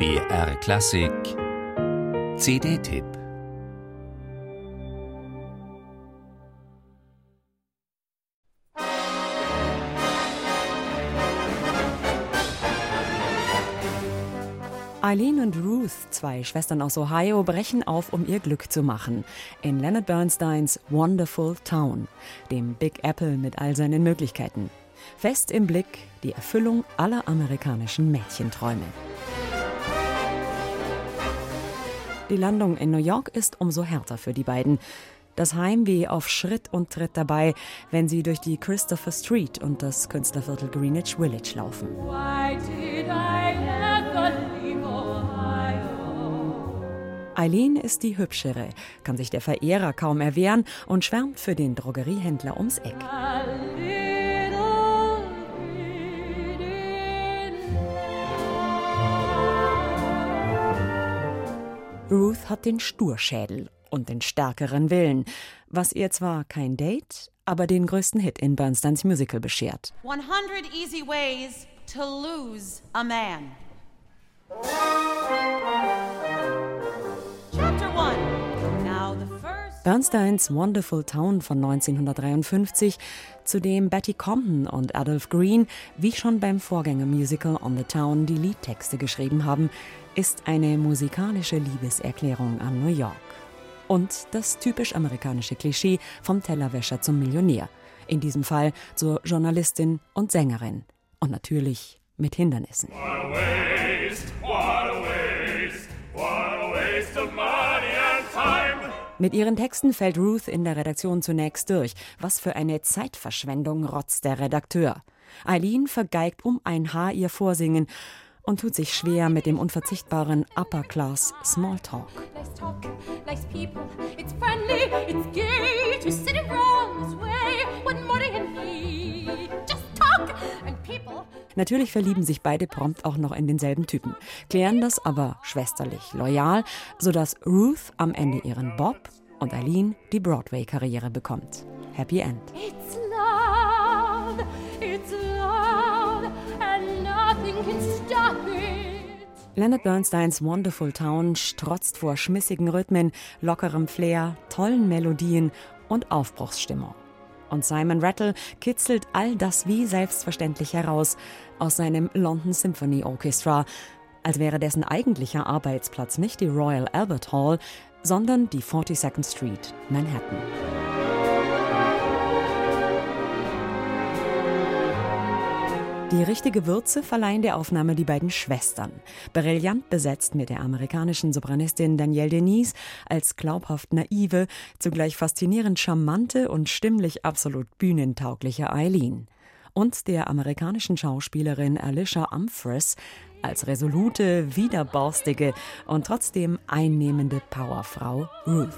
BR Klassik CD-Tipp Eileen und Ruth, zwei Schwestern aus Ohio, brechen auf, um ihr Glück zu machen. In Leonard Bernsteins Wonderful Town, dem Big Apple mit all seinen Möglichkeiten. Fest im Blick die Erfüllung aller amerikanischen Mädchenträume. Die Landung in New York ist umso härter für die beiden. Das Heimweh auf Schritt und Tritt dabei, wenn sie durch die Christopher Street und das Künstlerviertel Greenwich Village laufen. Eileen ist die Hübschere, kann sich der Verehrer kaum erwehren und schwärmt für den Drogeriehändler ums Eck. Ruth hat den Sturschädel und den stärkeren Willen, was ihr zwar kein Date, aber den größten Hit in Bernsteins Musical beschert. 100 easy ways to lose a man. Bernsteins Wonderful Town von 1953, zu dem Betty Compton und Adolph Green, wie schon beim Vorgängermusical On the Town, die Liedtexte geschrieben haben, ist eine musikalische Liebeserklärung an New York. Und das typisch amerikanische Klischee vom Tellerwäscher zum Millionär. In diesem Fall zur Journalistin und Sängerin. Und natürlich mit Hindernissen. What a waste, what a Mit ihren Texten fällt Ruth in der Redaktion zunächst durch. Was für eine Zeitverschwendung rotzt der Redakteur. Eileen vergeigt um ein Haar ihr Vorsingen und tut sich schwer mit dem unverzichtbaren Upper Class Smalltalk. Natürlich verlieben sich beide prompt auch noch in denselben Typen, klären das aber schwesterlich loyal, sodass Ruth am Ende ihren Bob und Eileen die Broadway-Karriere bekommt. Happy End. It's love, it's love, and nothing can stop it. Leonard Bernsteins Wonderful Town strotzt vor schmissigen Rhythmen, lockerem Flair, tollen Melodien und Aufbruchsstimmung. Und Simon Rattle kitzelt all das wie selbstverständlich heraus aus seinem London Symphony Orchestra, als wäre dessen eigentlicher Arbeitsplatz nicht die Royal Albert Hall, sondern die 42nd Street, Manhattan. Die richtige Würze verleihen der Aufnahme die beiden Schwestern. Brillant besetzt mit der amerikanischen Sopranistin Danielle Denise als glaubhaft naive, zugleich faszinierend charmante und stimmlich absolut bühnentaugliche Eileen. Und der amerikanischen Schauspielerin Alicia Umphreys als resolute, widerborstige und trotzdem einnehmende Powerfrau Ruth.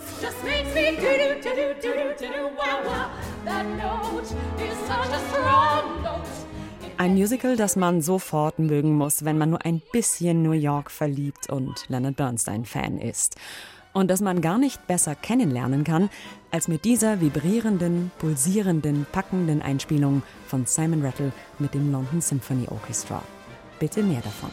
Ein Musical, das man sofort mögen muss, wenn man nur ein bisschen New York verliebt und Leonard Bernstein-Fan ist. Und das man gar nicht besser kennenlernen kann, als mit dieser vibrierenden, pulsierenden, packenden Einspielung von Simon Rattle mit dem London Symphony Orchestra. Bitte mehr davon.